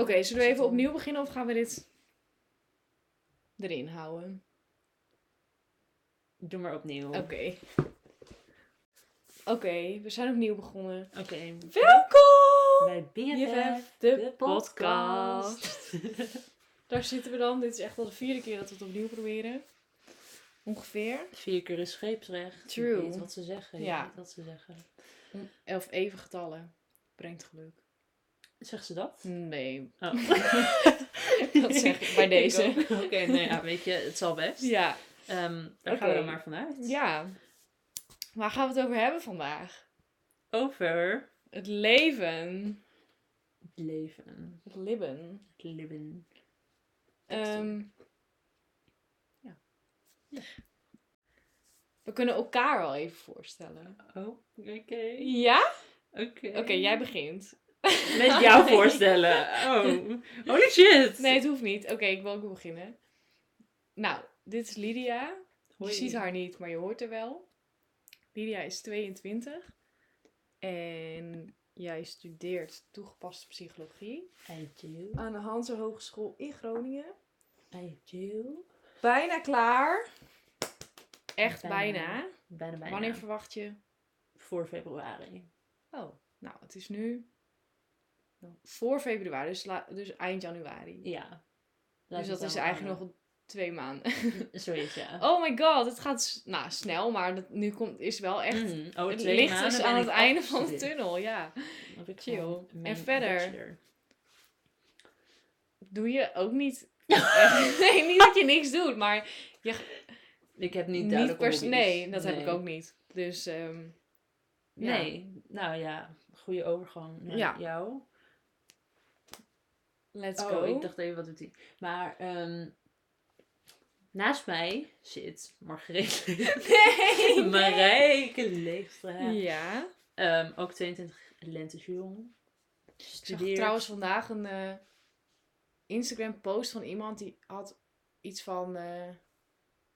Oké, zullen we even opnieuw beginnen of gaan we dit erin houden? Doe maar opnieuw. Oké. Oké, we zijn opnieuw begonnen. Oké. Welkom! Bij BFF, de, de podcast. Daar zitten we dan. Dit is echt al de vierde keer dat we het opnieuw proberen. Ongeveer. Vier keer is scheepsrecht. True. Je weet wat ze zeggen. Je Ja. weet wat ze zeggen. Of even getallen. Brengt geluk. Zegt ze dat? Nee, Oh. dat zeg ik bij deze. Oké, nou ja, weet je, het zal best. Ja. Ehm, daar gaan we dan maar vanuit. Ja. Waar gaan we het over hebben vandaag? Over Het leven. het leven. Het libben. Het leven. Ehm, Ja. We kunnen elkaar wel even voorstellen. Oh, oké. Ja? Oké. Oké, jij begint. Met jou voorstellen. Oh, holy shit. Nee, het hoeft niet. Oké, ik wil ook beginnen. Nou, dit is Lydia. Je ziet haar niet, maar je hoort er wel. Lydia is 22. En jij studeert toegepaste psychologie. I do. Aan de Hanse Hogeschool in Groningen. I do. Bijna klaar. Echt Bijna. bijna. Bijna bijna. Wanneer verwacht je? Voor februari. Oh, nou, het is nu voor februari, dus, la- dus eind januari. Ja. dus dat is eigenlijk nog twee maanden. Zoiets, ja. Oh my god, het gaat nou, snel, maar dat, nu komt, is wel echt... Mhm. Over het licht is aan het einde van de tunnel, ja. Chill. En verder? bachelor. Doe je ook niet... nee, niet dat je niks doet, maar Ik heb niet duidelijk. Nee, dat heb ik ook niet. Dus, ehm, ja. Nee, nou ja, goede overgang naar Ja. jou. Let's oh, go. ik dacht even, wat doet hij? Maar ehm, naast mij zit Margreet. Nee, Marijke Leefstra. Ja. Ehm, ook 22 lentejong. Ik zag trouwens vandaag een eh, Instagram post van iemand die had iets van... eh,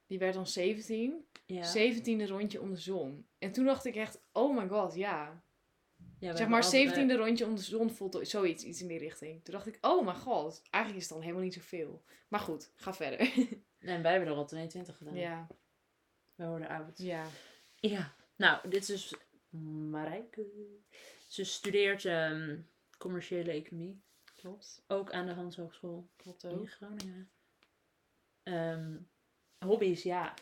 die werd dan 17. ja. 17e rondje om de zon. En toen dacht ik echt, oh my god, ja. Ja, zeg maar hebben 17e altijd- rondje om de zon voelt zoiets, iets in die richting. Toen dacht ik, oh my god, eigenlijk is het dan helemaal niet zoveel. Maar goed, ga verder. En wij hebben er al 22 gedaan. ja, We worden oud. ja. Ja, nou, dit is dus Marijke. Ze studeert ehm, commerciële economie. Klopt. Ook aan de Hans Hogeschool Klopt in ook. Groningen. Ehm, hobby's, ja.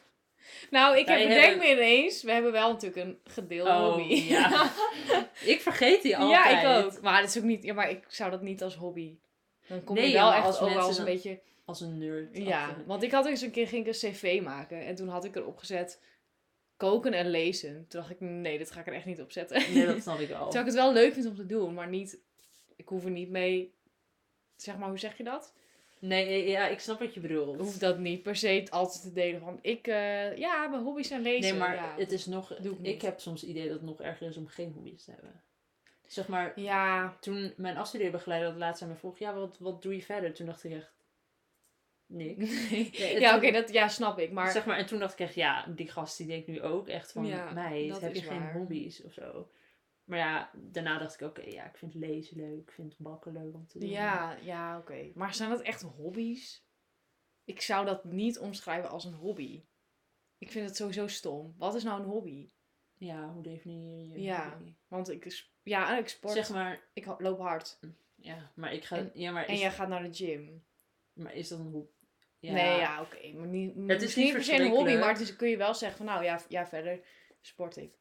Nou, ik heb bedenk hebben- me ineens, we hebben wel natuurlijk een gedeelde Oh, hobby. ja. Ik vergeet die altijd. ja, ik ook. Maar dat is ook niet, ja, maar ik zou dat niet als hobby. Dan kom Nee, je wel echt als ook wel een dan- beetje... Als een nerd. Ja, achter. want ik had eens een keer ging ik een cv maken. En toen had ik erop gezet koken en lezen. Toen dacht ik, nee, dat ga ik er echt niet op zetten. Nee, dat snap ik al. Terwijl ik het wel leuk vind om te doen, maar niet... Ik hoef er niet mee... Zeg maar, hoe zeg je dat? Nee, ja, ik snap wat je bedoelt. hoef dat niet per se altijd te delen van... Ik, eh, ja, mijn hobby's zijn lezen. Nee, maar ja. het is nog... ik Ik, heb soms het idee dat het nog erger is om geen hobby's te hebben. Zeg maar, Ja, toen mijn afstudeerbegeleider dat laatst aan me vroeg... Ja, wat, wat doe je verder? Toen dacht ik echt... Niks. het- ja oké, dat ja, snap ik. Maar Zeg maar, en toen dacht ik echt, ja, die gast die denkt nu ook echt van, Ja, meid, heb je geen hobby's of zo? Maar ja, daarna dacht ik, oké, ja, ik vind lezen leuk, ik vind bakken leuk om te doen. ja, ja oké. Maar zijn dat echt hobby's? Ik zou dat niet omschrijven als een hobby. Ik vind het sowieso stom. Wat is nou een hobby? Ja, hoe definieer je Ja. hobby? Want ik, ja, ik sport. Zeg maar, Ik loop hard. ja, maar ik ga, En- ja, maar En jij gaat naar de gym. maar is dat een hobby? Nee, ja, oké. maar niet, Het is niet per se een hobby, maar het is, kun je wel zeggen van nou ja, ja verder sport ik.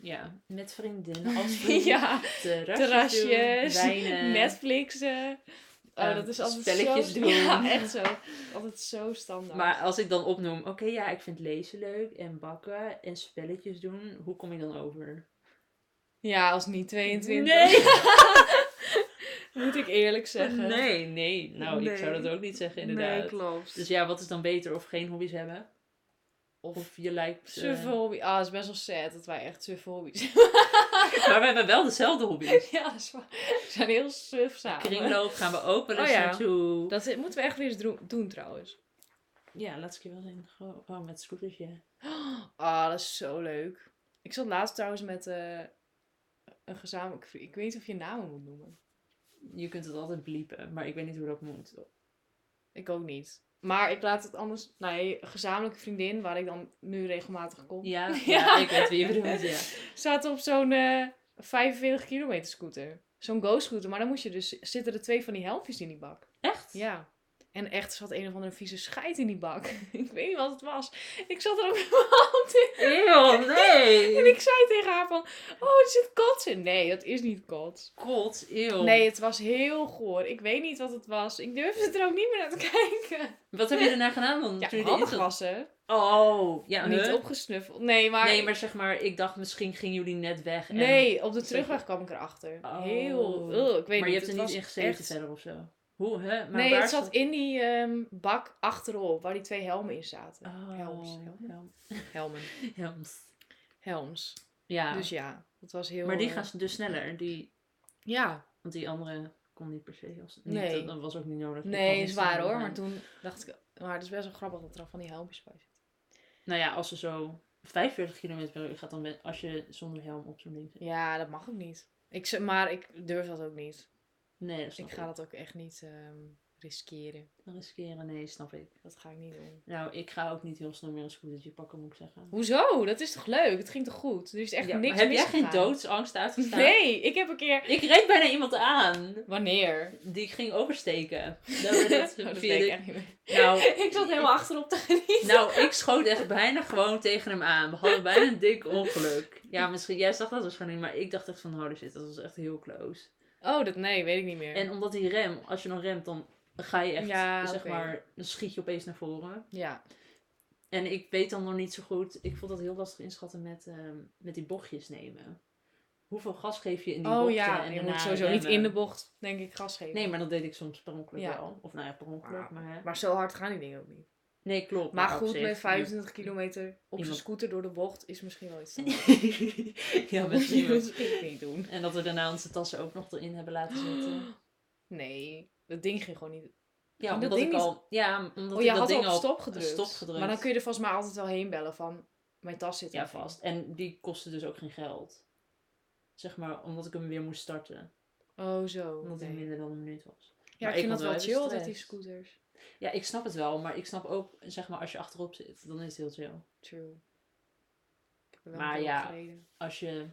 Ja, met vriendinnen, als vriend, ja, terrasjes, terrasjes, doen, wijnen. Netflixen. Oh, Ehm, dat is altijd spelletjes zo... doen. Ja, echt zo. Altijd zo standaard. Maar als ik dan opnoem, oké, ja, ik vind lezen leuk en bakken en spelletjes doen, hoe kom ik dan over? Ja, als niet 22. Nee! Moet ik eerlijk zeggen. Nee, nee. Nou, ik zou dat ook niet zeggen, inderdaad. Nee, klopt. Dus ja, wat is dan beter? Of geen hobby's hebben? Of, je lijkt... eh, Suffe hobby. Ah, het is best wel sad dat wij echt suffe hobby's maar we hebben wel dezelfde hobby's. Ja, dat is waar. We zijn heel suf samen. Kringloop gaan we ook wel eens Oh ja. naartoe. Dat is- moeten we echt weer eens doen, doen trouwens. Ja, laatste keer wel zijn. Gewoon oh, met scooters, ja. Ah, dat is zo leuk. Ik zat laatst trouwens met eh, een gezamenlijk... Ik weet niet of je namen moet noemen. Je kunt het altijd bliepen, maar ik weet niet hoe dat moet. Ik ook niet. Maar ik laat het anders... Nee, gezamenlijke vriendin, waar ik dan nu regelmatig kom... Ja, ja, Ja. ik weet wie je bedoelt, ja. zaten op zo'n eh 45 kilometer scooter. Zo'n go-scooter. Maar dan moest je dus... Zitten er twee van die helmpjes in die bak. Echt? Ja. En echt er zat een of andere vieze scheid in die bak. ik weet niet wat het was. Ik zat er ook met mijn hand in. Eeuw, nee! En ik zei tegen haar van... Oh, er zit kots in. Nee, dat is niet kots. God, eeuw. Nee, het was heel goor. Ik weet niet wat het was. Ik durfde er ook niet meer naar te kijken. Wat heb je erna gedaan dan? Ja, zat? gewassen. Oh, ja, Niet huh? opgesnuffeld. Nee, maar... Nee, maar zeg maar, ik dacht misschien gingen jullie net weg. En... Nee, op de terugweg kwam ik erachter. Oh. Heel... Ugh, ik weet maar niet. je hebt er niet in gezeten verder of zo? Hoe, hè? Maar nee, het zat in die ehm, bak achterop, waar die twee helmen in zaten. Oh, Helms. Helmen? helm. Helmen. Helms. Helms. Ja, Dus ja, dat was heel... maar die eh, gaan dus sneller. Die, Ja, want die andere kon niet per se. Heel snel. Nee. Niet, dat, was ook niet nodig. Nee, is waar hoor. Maar toen dacht ik... Maar het is best wel grappig dat er al van die helmpjes bij zitten. Nou ja, als ze zo 45 km per uur gaat, dan als je zonder helm op zo'n ding zit. Ja, dat mag ook niet. Ik, maar ik durf dat ook niet. Nee, dat snap Ik ga dat ook echt niet ehm, riskeren. riskeren. Nee, snap ik. Dat ga ik niet doen. Nou, ik ga ook niet heel snel meer een scootertje pakken, moet ik zeggen. Hoezo? Dat is toch leuk? Het ging toch goed? Er is echt Ja, niks heb jij geen doodsangst uitgestaan? Nee, ik heb een keer... Ik reed bijna iemand aan. Wanneer? Die ging oversteken. Dat het Oh, dat ik echt niet meer. Nou, Ik zat helemaal achterop te genieten. nou, ik schoot echt bijna gewoon tegen hem aan. We hadden bijna een dik ongeluk. Ja, misschien, jij zag dat waarschijnlijk, maar ik dacht echt van, holy shit, dat was echt heel close. Oh, dat nee, weet ik niet meer. En omdat die rem, als je dan remt, dan ga je echt, Ja, zeg maar, dan schiet je opeens naar voren. Ja. En ik weet dan nog niet zo goed, ik vond dat heel lastig inschatten met, ehm, met die bochtjes nemen. Hoeveel gas geef je in die Oh bochten? ja, en je moet sowieso niet in de bocht, denk ik, gas geven. Nee, maar dat deed ik soms per ongeluk Ja. wel. Of nou ja, per ongeluk, maar... hè. Maar zo hard gaan die dingen ook niet. Nee, klopt. Maar goed, zich, met 25 kilometer op zijn Iemand- scooter door de bocht is misschien wel iets. ja, Dat met moet je iemand. misschien niet doen. En dat we daarna onze tassen ook nog erin hebben laten zitten. Nee, dat ding ging gewoon niet. Ja, Ging dat omdat ik al... Ja, omdat Oh, ik dat had ding al op al stop gedrukt. stop gedrukt. Maar dan kun je er volgens mij altijd wel heen bellen van mijn tas zit Ja, er vast. En die kostte dus ook geen geld. Zeg maar, omdat ik hem weer moest starten. Oh, zo. Omdat hij nee. minder dan een minuut was. Ja, Maar ik vind dat wel chill, dat die scooters. Ja, ik snap het wel. Maar ik snap ook, zeg maar, als je achterop zit, dan is het heel chill. True. Ik heb wel Maar ja. gereden. Als je...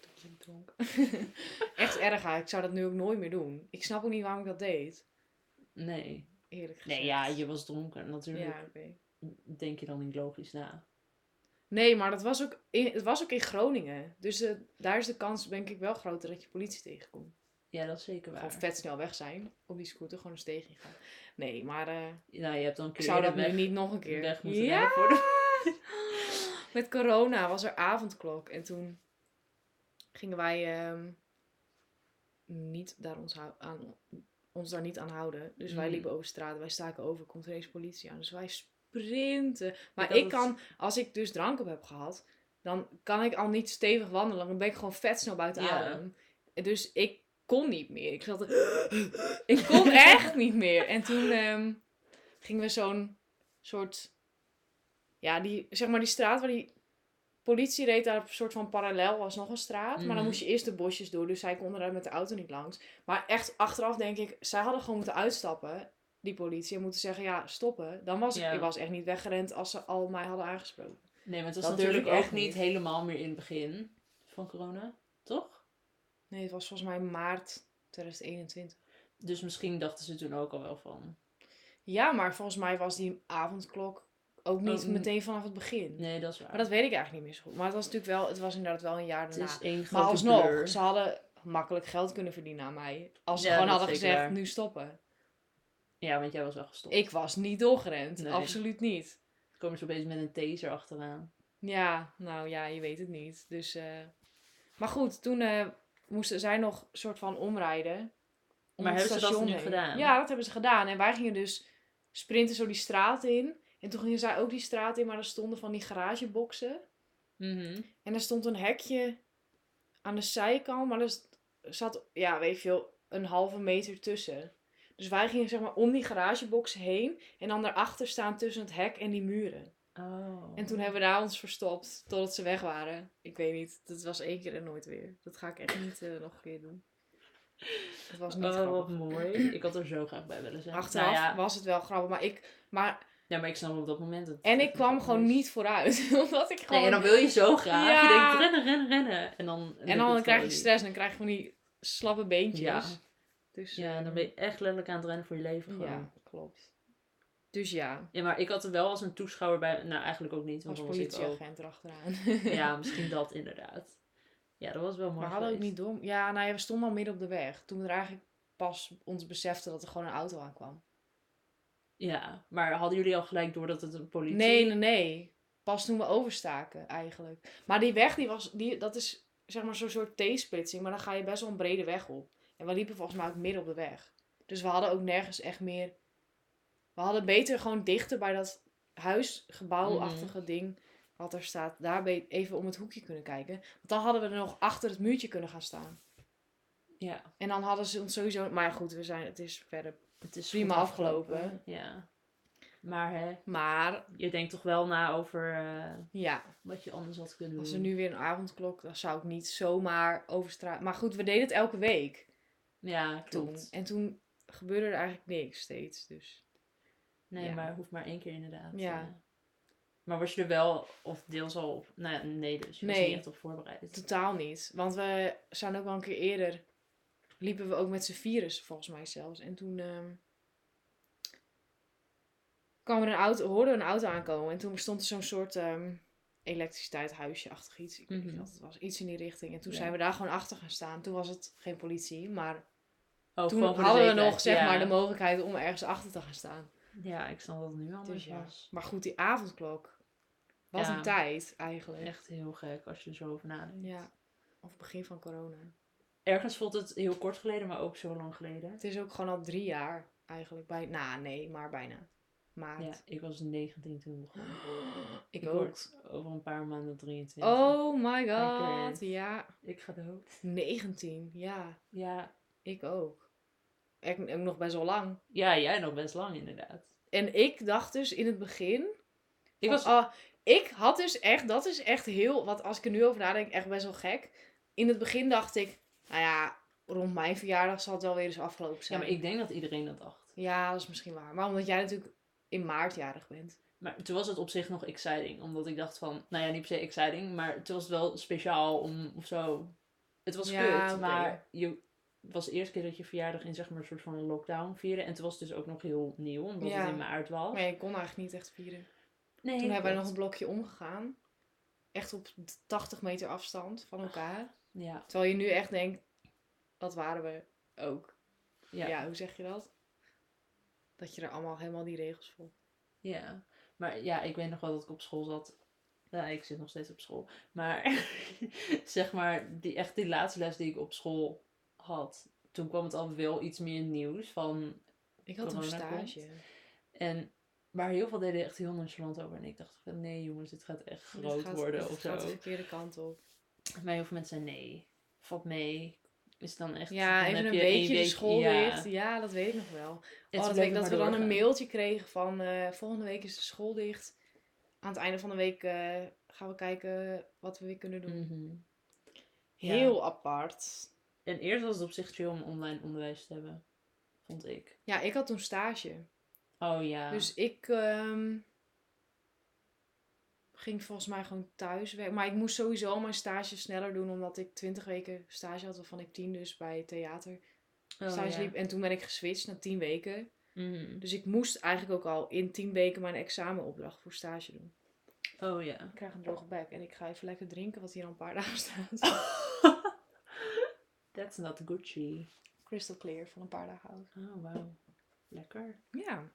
Toen was ik dronken. Echt erg, hè. ik zou dat nu ook nooit meer doen. Ik snap ook niet waarom ik dat deed. Nee. Eerlijk gezegd. Nee, ja, je was dronken. Natuurlijk Ja, denk je dan niet logisch na. Nee, maar dat was ook in, het was ook in Groningen. Dus eh, daar is de kans denk ik wel groter dat je politie tegenkomt. Ja, dat is zeker waar. Gewoon vet snel weg zijn. Op die scooter gewoon een steeg in gaan. Nee, maar Nou, je hebt dan een ik keer zou dat nu niet nog een keer. weg moeten ja! rijden voor de... Met corona was er avondklok. En toen gingen wij ehm, niet daar ons, aan, ons daar niet aan houden. Dus wij Mm. liepen over straat. Wij staken over. Komt ineens politie aan. Dus wij sprinten. Maar ik het- kan, als ik dus drank op heb gehad, dan kan ik al niet stevig wandelen. Dan ben ik gewoon vet snel buiten Ja. adem. Dus ik kon niet meer. Ik zat er- Ik kon echt niet meer. En toen ehm, gingen we zo'n soort... Ja, die, zeg maar die straat waar die politie reed, daar een soort van parallel was nog een straat. Maar dan Mhm. moest je eerst de bosjes door, dus zij konden daar met de auto niet langs. Maar echt achteraf denk ik, zij hadden gewoon moeten uitstappen, die politie, en moeten zeggen, ja, stoppen. Dan was ik, Ja. ik was echt niet weggerend als ze al mij hadden aangesproken. Nee, maar het was Dat natuurlijk ook echt niet. helemaal meer in het begin van corona. Toch? Nee, het was volgens mij maart 2021. Dus misschien dachten ze toen ook al wel van... Ja, maar volgens mij was die avondklok ook niet meteen vanaf het begin. Nee, dat is waar. Maar dat weet ik eigenlijk niet meer zo goed. Maar het was natuurlijk wel, het was inderdaad wel een jaar het daarna. is één Maar alsnog, blur. ze hadden makkelijk geld kunnen verdienen aan mij. Als ze Ja, gewoon hadden gezegd, waar. nu stoppen. Ja, want jij was wel gestopt. Ik was niet doorgerend. Nee. Absoluut niet. Komen ze opeens met een taser achteraan. Ja, nou ja, je weet het niet. Dus, eh, Maar goed, toen eh, moesten zij nog soort van omrijden. om Maar hebben ze dat station nu heen. gedaan? Ja, dat hebben ze gedaan. En wij gingen dus sprinten zo die straat in. En toen gingen zij ook die straat in, maar er stonden van die garageboxen. Mhm. En er stond een hekje aan de zijkant, maar er zat, ja, weet je veel, een halve meter tussen. Dus wij gingen zeg maar om die garagebox heen en dan daarachter staan tussen het hek en die muren. Oh. En toen hebben we daar ons verstopt totdat ze weg waren. Ik weet niet, dat was één keer en nooit weer. Dat ga ik echt niet eh, nog een keer doen. Het was niet Oh, wat grappig. mooi. Ik had er zo graag bij willen zijn. Achteraf Nou ja, was het wel grappig, maar ik... Maar, ja, maar ik snap op dat moment het. en ik kwam gewoon niet vooruit. Omdat ik gewoon... Nee, en dan wil je zo graag. Ja. Je denkt rennen, rennen, rennen. En dan, en dan krijg je stress en dan krijg je van die slappe beentjes. Ja. Dus. Ja, en dan ben je echt letterlijk aan het rennen voor je leven gewoon. Ja. klopt. Dus ja, maar ik had er wel als een toeschouwer bij. Nou, eigenlijk ook niet. Want als ook. politieagent erachteraan. Ja, misschien dat inderdaad. Ja, dat was wel mooi We hadden ook niet dom. Ja, nou ja, we stonden al midden op de weg. Toen we er eigenlijk pas ons beseften dat er gewoon een auto aankwam. Ja, maar hadden jullie al gelijk door dat het een politie... Nee, nee, nee. Pas toen we overstaken eigenlijk. Maar die weg, die was, die, dat is zeg maar zo'n soort T-splitsing. Maar dan ga je best wel een brede weg op. En we liepen volgens mij ook midden op de weg. Dus we hadden ook nergens echt meer... We hadden beter gewoon dichter bij dat huisgebouwachtige ding wat er staat. Daar even om het hoekje kunnen kijken. Want dan hadden we er nog achter het muurtje kunnen gaan staan. Ja, En dan hadden ze ons sowieso... Maar ja, goed, we zijn, het is verder... het is Prima afgelopen. Ja. Maar hè, Maar je denkt toch wel na over eh, ja, wat je anders had kunnen doen. als er nu weer een avondklok... Dan zou ik niet zomaar over straat... Maar goed, we deden het elke week. Ja, toen. klopt. En toen gebeurde er eigenlijk niks steeds. Dus Nee, Ja. maar hoeft maar één keer inderdaad. Ja. eh. Maar was je er wel, of deels al op... Nou nee dus. Je was Nee. niet echt op voorbereid. totaal niet. Want we zijn ook wel een keer eerder... Liepen we ook met z'n virus, volgens mij zelfs. En toen ehm, kwam er een auto, hoorden we een auto aankomen. En toen stond er zo'n soort ehm elektriciteitshuisje-achtig iets. Ik weet niet Mhm. wat het was. Iets in die richting. En toen Ja. zijn we daar gewoon achter gaan staan. Toen was het geen politie, maar Oh, toen hadden we nog zeg ja. maar de mogelijkheid om ergens achter te gaan staan. Ja, ik snap dat het nu anders Dus ja. was. Maar goed, die avondklok. Wat Ja. een tijd eigenlijk. Echt heel gek als je er zo over nadenkt. Ja. Of begin van corona. Ergens voelt het heel kort geleden, maar ook zo lang geleden. Het is ook gewoon al drie jaar eigenlijk. Bij, nou, nee, maar bijna. Maart. Ja, ik was 19 toen begonnen. Ik, Ik ook. over een paar maanden 23. Oh my god. Ja. Ik ga dood. 19. Ja, Ja. ik ook. Ik, ik nog best wel lang. ja, jij nog best lang inderdaad. En ik dacht dus in het begin. Ik van, was... ah, ik had dus echt, dat is echt heel, wat als ik er nu over nadenk, echt best wel gek. In het begin dacht ik, nou ja, rond mijn verjaardag zal het wel weer eens afgelopen Ja, zijn. maar ik denk dat iedereen dat dacht. Ja, dat is misschien waar. Maar omdat jij natuurlijk in maart jarig bent. Maar toen was het op zich nog exciting. Omdat ik dacht van... Nou ja, niet per se exciting. Maar toen was het wel speciaal om... Of zo. Het was Ja, kut. Maar je... Het was de eerste keer dat je verjaardag in zeg maar een soort van lockdown vierde. En toen was het dus ook nog heel nieuw. Omdat Ja. het in maart was. Maar je kon eigenlijk niet echt vieren. Nee, Toen hebben wij nog een blokje omgegaan. Echt op 80 meter afstand van elkaar. Ja. Terwijl je nu echt denkt, wat waren we ook. Ja. Ja, hoe zeg je dat? Dat je er allemaal helemaal die regels volgt. Ja, maar ja, ik weet nog wel dat ik op school zat. Ja, ik zit nog steeds op school. Maar zeg maar, die, echt die laatste les die ik op school had. Toen kwam het al wel iets meer nieuws van... Ik had een komt. stage. En, maar heel veel deden echt heel nonchalant over. En ik dacht van, nee jongens, dit gaat echt Dit groot gaat- worden dit of gaat de verkeerde kant op. Maar heel veel mensen zeiden, nee, valt mee. Is dan echt... Ja, dan even heb een je één weekje de school dicht. Ja, dat weet ik nog wel. Oh, dat, week dat we dan een mailtje kregen van eh, volgende week is de school dicht. Aan het einde van de week eh, gaan we kijken wat we weer kunnen doen. Mhm. Heel apart. En eerst was het op zich chill om online onderwijs te hebben. Vond ik. Ja, ik had toen stage. Oh ja. Dus ik ehm, ging volgens mij gewoon thuis werken. Maar ik moest sowieso al mijn stage sneller doen, omdat ik 20 weken stage had, waarvan ik 10 dus bij theater Oh, stage ja. liep. En toen ben ik geswitcht naar 10 weken. Mhm. Dus ik moest eigenlijk ook al in 10 weken mijn examenopdracht voor stage doen. Oh ja. Ik krijg een droge bek en ik ga even lekker drinken, wat hier al een paar dagen staat. That's not Gucci. Crystal clear van een paar dagen oud. Oh, wauw. Lekker. Ja.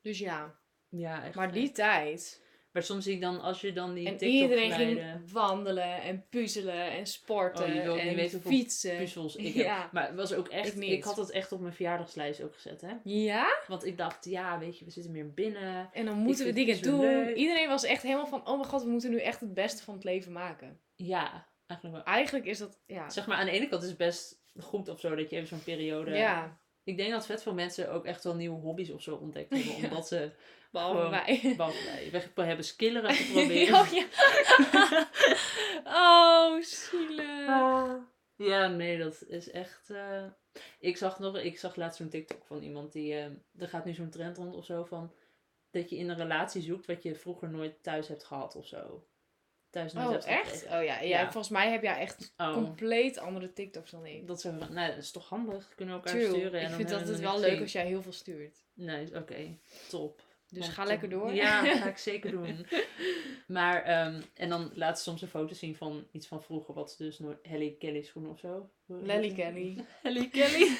Dus ja, Ja, echt. maar die tijd. Maar soms zie ik dan, als je dan die En TikTok iedereen ging wandelen en puzzelen en sporten Oh, je wil niet en weten fietsen. puzzels ik Ja. heb. Maar het was ook echt, Ik ik, had het echt op mijn verjaardagslijst ook gezet, hè. Ja? Want ik dacht, ja, weet je, we zitten meer binnen. En dan moeten we dingen doen. leuk. Iedereen was echt helemaal van, oh mijn god, we moeten nu echt het beste van het leven maken. Ja, eigenlijk wel. Eigenlijk is dat, ja. Zeg maar, aan de ene kant is het best goed of zo, dat je even zo'n periode... Ja, Ik denk dat vet veel mensen ook echt wel nieuwe hobby's of zo ontdekt hebben. Ja. Omdat ze, behalve wij. behalve wij, we hebben skilleren geprobeerd. oh ja. oh, zielig. Ah. Ja, nee, dat is echt. eh, Ik zag nog, ik zag laatst zo'n TikTok van iemand die. eh, er gaat nu zo'n trend rond of zo van. Dat je in een relatie zoekt wat je vroeger nooit thuis hebt gehad of zo. Thuis nooit Oh, echt? Oh ja, ja, Ja. volgens mij heb jij echt Oh. compleet andere TikToks dan ik. Dat, nou, dat is toch handig? Kunnen we elkaar True. sturen. En Ik vind dat het we wel leuk als jij heel veel stuurt. Nee, oké. Top. Dus Want, ga lekker door. Ja, ga ik zeker doen. Maar, ehm, en dan laat ze soms een foto zien van iets van vroeger, wat ze dus nooit... Helly Kelly schoenen of zo. Lelly Kelly. Helly Kelly.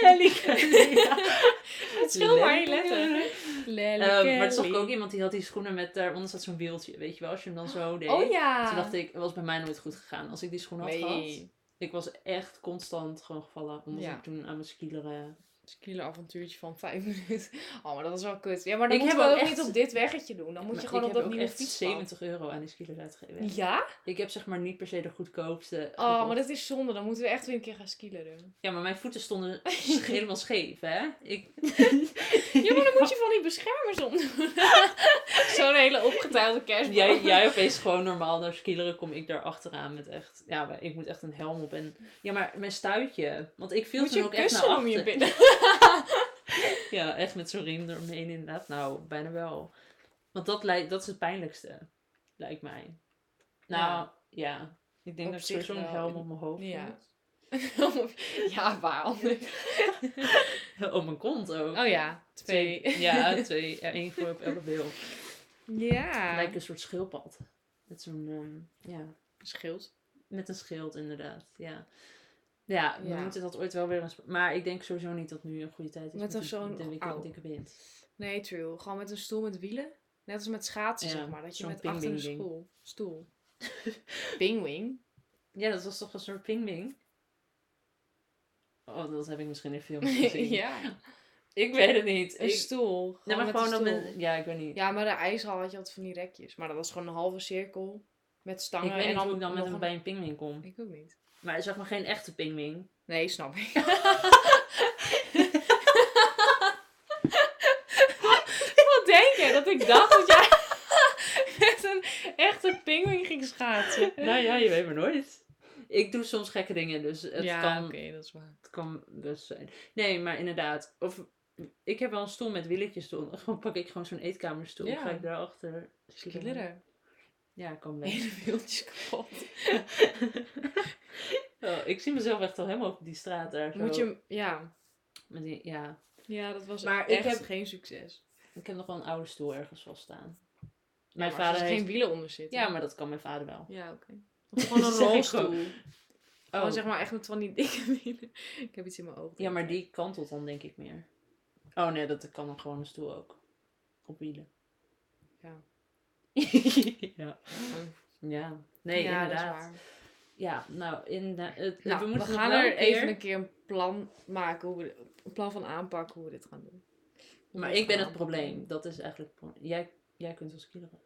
Het scheelt maar één Lelly letter. Kelly. Lelly Ehm, maar er zag ik Kelly. ook iemand die had die schoenen met daaronder zat zo'n wieltje, weet je wel, als je hem dan zo deed. Oh ja. Toen dacht ik, het was bij mij nooit goed gegaan. Als ik die schoen had gehad, Nee. ik was echt constant gewoon gevallen. Omdat Ja. ik toen aan mijn skileren... Skieler avontuurtje van vijf minuten. Oh, maar dat is wel kut. Ja, maar dan Ik moeten we ook echt- niet op dit weggetje doen. Dan moet je Maar gewoon op dat nieuwe fietspad. 70 euro aan die skilers uitgegeven. Ja? Ik heb zeg maar niet per se de goedkoopste. Oh, gekocht. maar dat is zonde. Dan moeten we echt weer een keer gaan skileren. Ja, maar mijn voeten stonden helemaal scheef, hè? Ik... Ja, maar dan moet je van die beschermers om doen. Zo'n hele opgetuigde kerstboom. jij, jij opeens gewoon normaal naar skileren, kom ik daar achteraan met echt... Ja, maar ik moet echt een helm op en... Ja, maar mijn stuitje. Want ik viel toen je ook echt naar je binnen. Ja, echt met zo'n riem eromheen inderdaad. Nou, bijna wel. Want dat, lijkt, dat is het pijnlijkste, lijkt mij. Nou, ja. Ik denk Op dat ik wel. helm op mijn hoofd Ja. moet. ja, waar anders? Op mijn kont ook. Oh ja, twee. Ja, twee. Ja, één voor op elke. Ja. Lijkt een soort schildpad. Met zo'n, ehm, ja, Schild. met een schild inderdaad. Ja, ja we Ja. moeten dat ooit wel weer eens... Maar ik denk sowieso niet dat nu een goede tijd is. Met een een zo'n- de, dikke, wind. Nee, true. Gewoon met een stoel met wielen. Net als met schaatsen, Ja, zeg maar. Dat je met achter een stoel. stoel. Pingwing? Ja, dat was toch een soort pingwing? Oh, dat heb ik misschien in films gezien. ja. Ik weet het niet. Een Ik, stoel. nee, maar gewoon een. Ja, ik weet niet. Ja, maar de ijshal had je altijd van die rekjes. Maar dat was gewoon een halve cirkel. Met stangen. ik weet en niet dan hoe ik dan met een- bij een pingwing kom. Ik ook niet. Maar zeg maar geen echte pingwing. Nee, snap ik. Wat denk je? Dat ik dacht dat jij met een echte pinguïn ging schaatsen. nou ja, je weet maar nooit. Ik doe soms gekke dingen, dus het ja, kan oké, dat is waar. Het kan best zijn. Nee, maar inderdaad. Of ik heb wel een stoel met wieltjes. Gewoon pak ik gewoon zo'n eetkamerstoel. Ja. Ga ik daarachter Skilleren. Ja, kan best. Hele wieltjes kapot. oh, ik zie mezelf echt al helemaal op die straat daar. Zo. Moet je, hem- ja. Met die, ja. Ja, dat was Maar maar ik heb- geen succes. Ik heb nog wel een oude stoel ergens vast staan. Mijn Mijn vader er heeft... geen wielen onder zitten. Ja, maar dat kan mijn vader wel. Ja, oké. Gewoon een rolstoel. Gewoon Oh, zeg maar echt met van die dikke wielen. Ik heb iets in mijn ogen. ja, maar die kantelt dan denk ik meer. Oh nee, dat kan dan gewoon een stoel ook. Op wielen. Ja. ja. Ja. Nee, ja, inderdaad. Ja, nou, in de, het, Nou, we moeten gaan er even een keer een plan maken, hoe we, een plan van aanpakken hoe we dit gaan doen. Hoe Maar ik ben het probleem. Dat is eigenlijk... Jij, jij kunt wel skileren.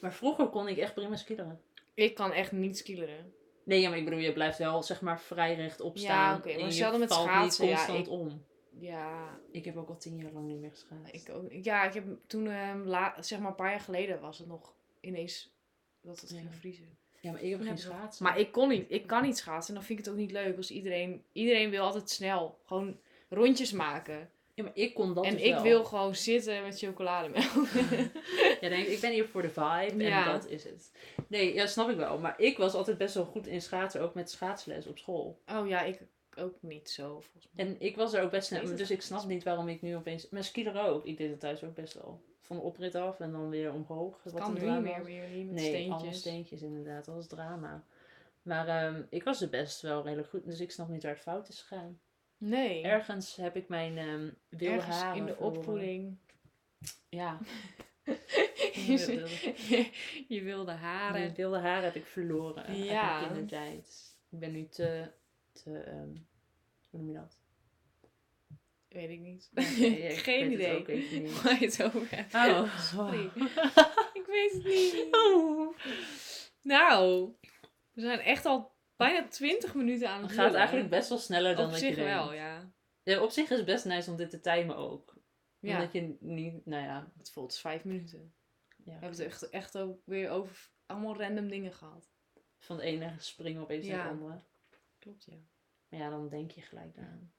Maar vroeger kon ik echt prima skileren. Ik kan echt niet skileren. Nee, ja, maar ik bedoel, je blijft wel zeg maar vrij rechtop Ja, staan. oké, maar en je hetzelfde met valt schaatsen, niet ja, constant ik- om. Ja, Ik heb ook al tien jaar lang niet meer geschaatst. ik ook. Ja, ik heb toen, la, zeg maar een paar jaar geleden was het nog ineens dat het Ja. ging vriezen. Ja, maar ik heb Ja, geen schaatsen. Maar ik kon niet, ik kan niet schaatsen en dan vind ik het ook niet leuk als iedereen, iedereen wil altijd snel, gewoon rondjes maken. Ja, maar ik kon dat en dus ik wel. wil gewoon zitten met chocolademelk. Ja, denk, ik, ben hier voor de vibe Ja. en dat is het. Nee, ja, snap ik wel. Maar ik was altijd best wel goed in schaatsen, ook met schaatsles op school. oh ja, ik ook niet zo volgens mij. En ik was er ook best snel, dus ik snap niet waarom ik nu opeens... Mijn skieler ook. Ik deed het thuis ook best wel. Van de oprit af en dan weer omhoog. Wat kan nu niet meer weer hier met Nee, steentjes. allemaal steentjes inderdaad. Dat was drama. Maar ehm, ik was er best wel redelijk goed. Dus ik snap niet waar het fout is gegaan. Nee, Ergens heb ik mijn ehm wilde ergens haren in de verloren. opvoeding. Ja. je, je wilde haren. Mijn wilde haren heb ik verloren uit Ja. mijn kindertijd. Ik ben nu te... te ehm, hoe noem je dat? Weet ik niet. Nee, ik Geen weet het idee. ook even niet. Waar je het over hebt. Oh, Sorry. Ik weet het niet. Oh. Nou, we zijn echt al bijna 20 minuten aan Het gaat eigenlijk best wel sneller dan Op dat zich je denkt. wel, ja. Ja, op zich is het best nice om dit te timen ook. Ja, Omdat je niet, nou ja. het voelt vijf minuten. ja. We hebben het echt, echt ook weer over allemaal random dingen gehad. Van de ene springen opeens naar de andere. Klopt, ja. Maar ja, dan denk je gelijk aan.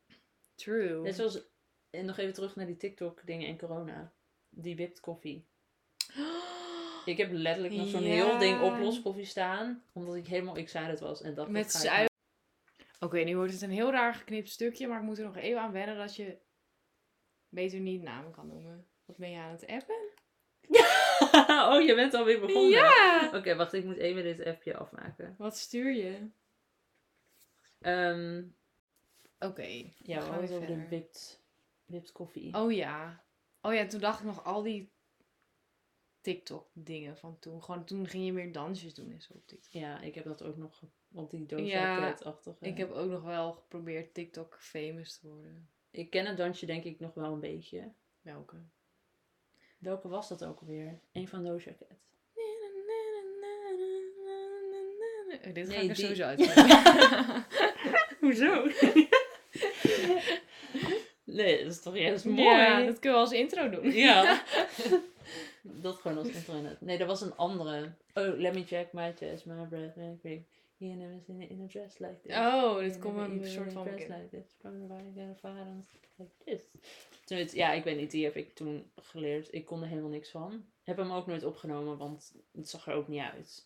True. Net zoals, en nog even terug naar die TikTok dingen en corona. Die whipped koffie. Ik heb letterlijk nog zo'n Ja. heel ding oploskoffie staan. Omdat ik helemaal excited was. En dacht, Met suiker. Oké, nu wordt het een heel raar geknipt stukje, maar ik moet er nog even aan wennen dat je beter niet namen kan noemen. Wat ben je aan het appen? oh, je bent alweer begonnen. Ja! Oké, wacht. Ik moet even dit appje afmaken. Wat stuur je? Ehm Oké. ja, we gaan over de koffie. Oh ja. Oh ja, toen dacht ik nog al die TikTok dingen van toen. Gewoon toen ging je meer dansjes doen en zo op TikTok. Ja, ik heb dat ook nog op die doosje Ja. Ik heb ook nog wel geprobeerd TikTok famous te worden. Ik ken het dansje denk ik nog wel een beetje. Welke? Welke was dat ook alweer? Een van Doja Cat. Eh, Dit ga Nee, ik er die. sowieso uit. Hoezo? nee, dat is toch juist mooi? Ja, dat kunnen we als intro doen. Ja. Dat gewoon als internet. Nee, dat was een andere. Oh, let me check my chest, my breath, my quick. You never seen it in a dress like this. Oh, dit komt een soort van dress like this. From the on like this. Toen het- ja, ik weet niet, die heb ik toen geleerd. Ik kon er helemaal niks van. Heb hem ook nooit opgenomen, want het zag er ook niet uit.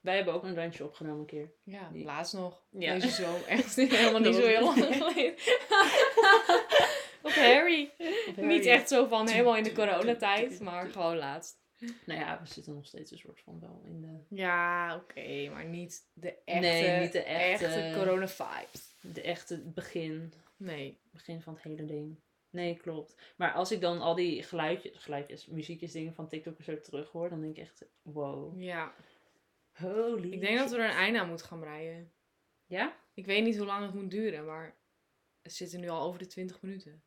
Wij hebben ook een dansje opgenomen een keer. Ja, Die- laatst nog. Ja. Deze zo. Echt helemaal niet zo heel lang geleden. Op Harry. Niet echt zo van helemaal in de coronatijd, maar gewoon laatst. Nou ja, we zitten nog steeds een soort van wel in de, Ja, oké, maar niet de echte, Nee, niet de echte- corona vibes. de echte begin. Nee. begin van het hele ding. Nee, klopt. Maar als ik dan al die geluidjes, geluidjes, muziekjes, dingen van TikTok zo terug hoor, dan denk ik echt, wow. Ja. Holy Ik denk dat we er een einde aan moeten gaan breien. Ja? Ik weet niet hoe lang het moet duren, maar het zit er nu al over de 20 minuten.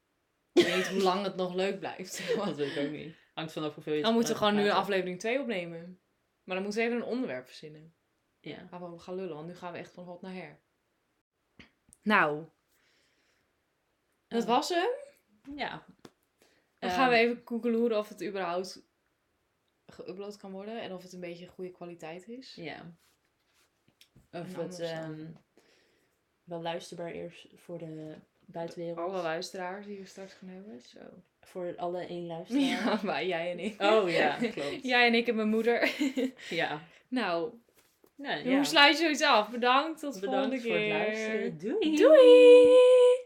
Ik weet hoe lang het nog leuk blijft. Dat weet ik ook niet. Hangt vanaf hoeveel je Dan moeten we gewoon nu aflevering 2 opnemen. Maar dan moeten we even een onderwerp verzinnen. Ja. Waar we over gaan lullen, want nu gaan we echt van hot naar her. Nou, dat was hem. Ja. Dan Ehm, gaan we even koekeloeren of het überhaupt geüpload kan worden. En of het een beetje goede kwaliteit is. Ja. Of het ehm, wel luisterbaar is voor de buitenwereld. Alle luisteraars die we straks gaan hebben. Zo. Voor alle één luisteraar. Ja, maar jij en ik. Oh ja, klopt. Jij en ik en mijn moeder. Ja. nou, hoe ja. sluit je zoiets af? Bedankt, tot de Bedankt volgende voor het keer. luisteren. Doei! Doei!